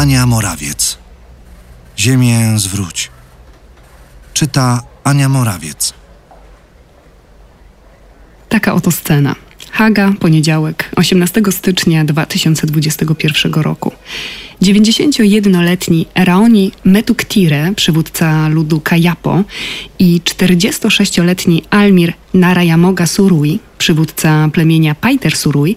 Ania Morawiec. Ziemię zwróć. Czyta Ania Morawiec. Taka oto scena. Haga, poniedziałek, 18 stycznia 2021 roku. 91-letni Raoni Metuktire, przywódca ludu Kayapo i 46-letni Almir Narayamoga Surui, przywódca plemienia Paiter Surui,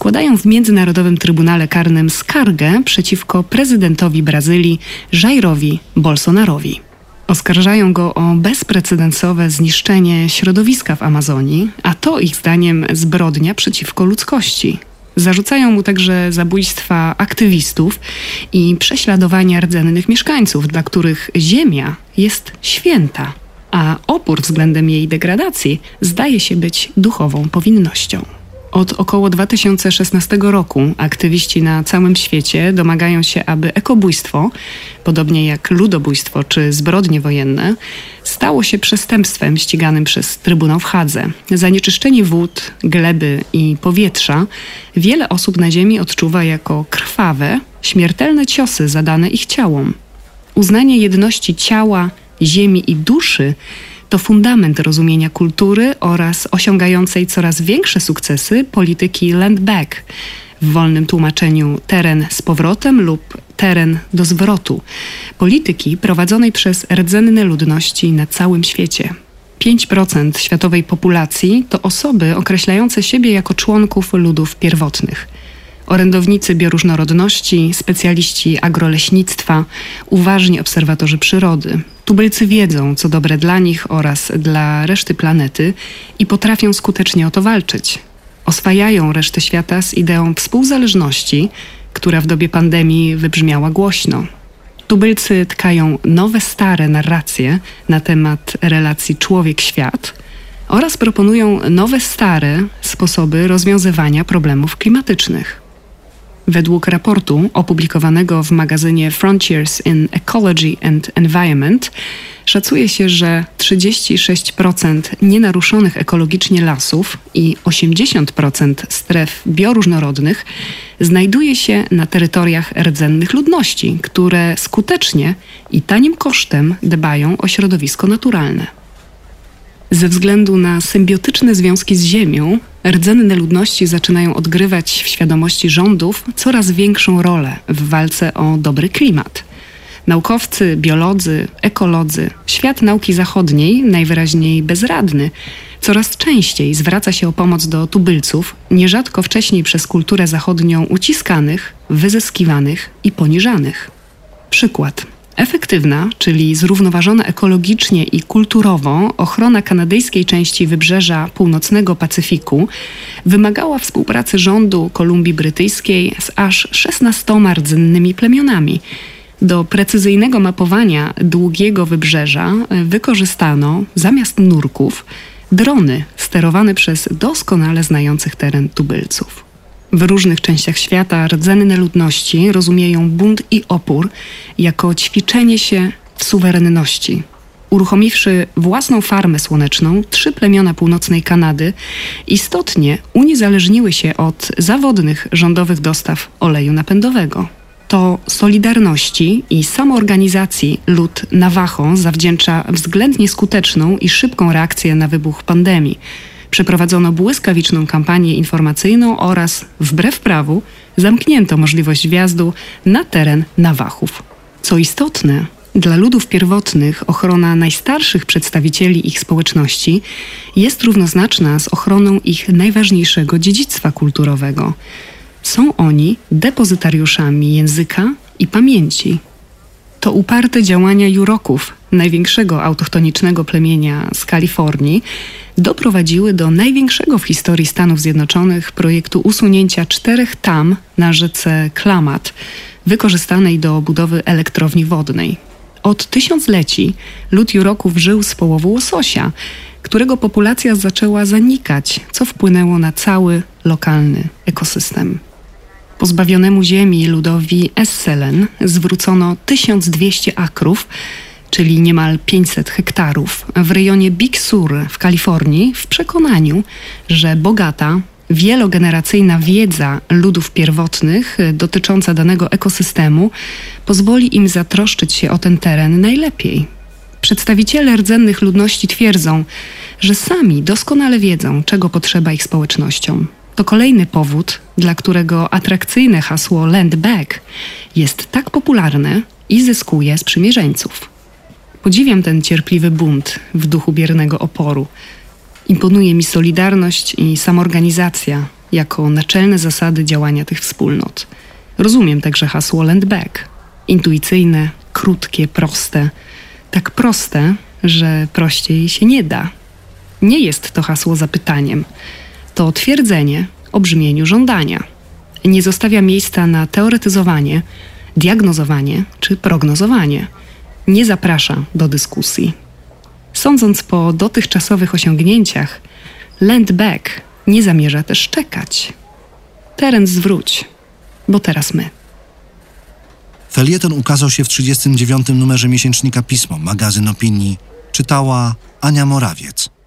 składają w Międzynarodowym Trybunale Karnym skargę przeciwko prezydentowi Brazylii Jairowi Bolsonarowi. Oskarżają go o bezprecedensowe zniszczenie środowiska w Amazonii, a to ich zdaniem zbrodnia przeciwko ludzkości. Zarzucają mu także zabójstwa aktywistów i prześladowania rdzennych mieszkańców, dla których ziemia jest święta, a opór względem jej degradacji zdaje się być duchową powinnością. Od około 2016 roku aktywiści na całym świecie domagają się, aby ekobójstwo, podobnie jak ludobójstwo czy zbrodnie wojenne, stało się przestępstwem ściganym przez Trybunał w Hadze. Zanieczyszczenie wód, gleby i powietrza wiele osób na Ziemi odczuwa jako krwawe, śmiertelne ciosy zadane ich ciałom. Uznanie jedności ciała, ziemi i duszy to fundament rozumienia kultury oraz osiągającej coraz większe sukcesy polityki land back, w wolnym tłumaczeniu teren z powrotem lub teren do zwrotu, polityki prowadzonej przez rdzenne ludności na całym świecie. 5% światowej populacji to osoby określające siebie jako członków ludów pierwotnych – orędownicy bioróżnorodności, specjaliści agroleśnictwa, uważni obserwatorzy przyrody. Tubylcy wiedzą, co dobre dla nich oraz dla reszty planety i potrafią skutecznie o to walczyć. Oswajają resztę świata z ideą współzależności, która w dobie pandemii wybrzmiała głośno. Tubylcy tkają nowe, stare narracje na temat relacji człowiek-świat oraz proponują nowe, stare sposoby rozwiązywania problemów klimatycznych. Według raportu opublikowanego w magazynie Frontiers in Ecology and Environment szacuje się, że 36% nienaruszonych ekologicznie lasów i 80% stref bioróżnorodnych znajduje się na terytoriach rdzennych ludności, które skutecznie i tanim kosztem dbają o środowisko naturalne. Ze względu na symbiotyczne związki z Ziemią, rdzenne ludności zaczynają odgrywać w świadomości rządów coraz większą rolę w walce o dobry klimat. Naukowcy, biolodzy, ekolodzy, świat nauki zachodniej, najwyraźniej bezradny, coraz częściej zwraca się o pomoc do tubylców, nierzadko wcześniej przez kulturę zachodnią uciskanych, wyzyskiwanych i poniżanych. Przykład. Efektywna, czyli zrównoważona ekologicznie i kulturowo, ochrona kanadyjskiej części wybrzeża północnego Pacyfiku wymagała współpracy rządu Kolumbii Brytyjskiej z aż 16 rdzennymi plemionami. Do precyzyjnego mapowania długiego wybrzeża wykorzystano zamiast nurków drony sterowane przez doskonale znających teren tubylców. W różnych częściach świata rdzenne ludności rozumieją bunt i opór jako ćwiczenie się w suwerenności. Uruchomiwszy własną farmę słoneczną, trzy plemiona północnej Kanady istotnie uniezależniły się od zawodnych rządowych dostaw oleju napędowego. To Solidarności i samoorganizacji lud Navajo zawdzięcza względnie skuteczną i szybką reakcję na wybuch pandemii – Przeprowadzono błyskawiczną kampanię informacyjną oraz, wbrew prawu, zamknięto możliwość wjazdu na teren Nawachów. Co istotne, dla ludów pierwotnych ochrona najstarszych przedstawicieli ich społeczności jest równoznaczna z ochroną ich najważniejszego dziedzictwa kulturowego. Są oni depozytariuszami języka i pamięci. To uparte działania Juroków, największego autochtonicznego plemienia z Kalifornii, doprowadziły do największego w historii Stanów Zjednoczonych projektu usunięcia czterech tam na rzece Klamath, wykorzystanej do budowy elektrowni wodnej. Od tysiącleci lud Juroków żył z połowu łososia, którego populacja zaczęła zanikać, co wpłynęło na cały lokalny ekosystem. Pozbawionemu ziemi ludowi Esselen zwrócono 1200 akrów, czyli niemal 500 hektarów, w rejonie Big Sur w Kalifornii w przekonaniu, że bogata, Wielogeneracyjna wiedza ludów pierwotnych dotycząca danego ekosystemu pozwoli im zatroszczyć się o ten teren najlepiej. Przedstawiciele rdzennych ludności twierdzą, że sami doskonale wiedzą, czego potrzeba ich społecznościom. To kolejny powód, dla którego atrakcyjne hasło Land Back jest tak popularne i zyskuje sprzymierzeńców. Podziwiam ten cierpliwy bunt w duchu biernego oporu. Imponuje mi solidarność i samorganizacja jako naczelne zasady działania tych wspólnot. Rozumiem także hasło Land Back. Intuicyjne, krótkie, proste. Tak proste, że prościej się nie da. Nie jest to hasło zapytaniem. To twierdzenie o brzmieniu żądania. Nie zostawia miejsca na teoretyzowanie, diagnozowanie czy prognozowanie. Nie zaprasza do dyskusji. Sądząc po dotychczasowych osiągnięciach, Land Back nie zamierza też czekać. Teren zwróć, bo teraz my. Felieton ukazał się w 39. numerze miesięcznika Pismo, magazyn opinii. Czytała Ania Morawiec.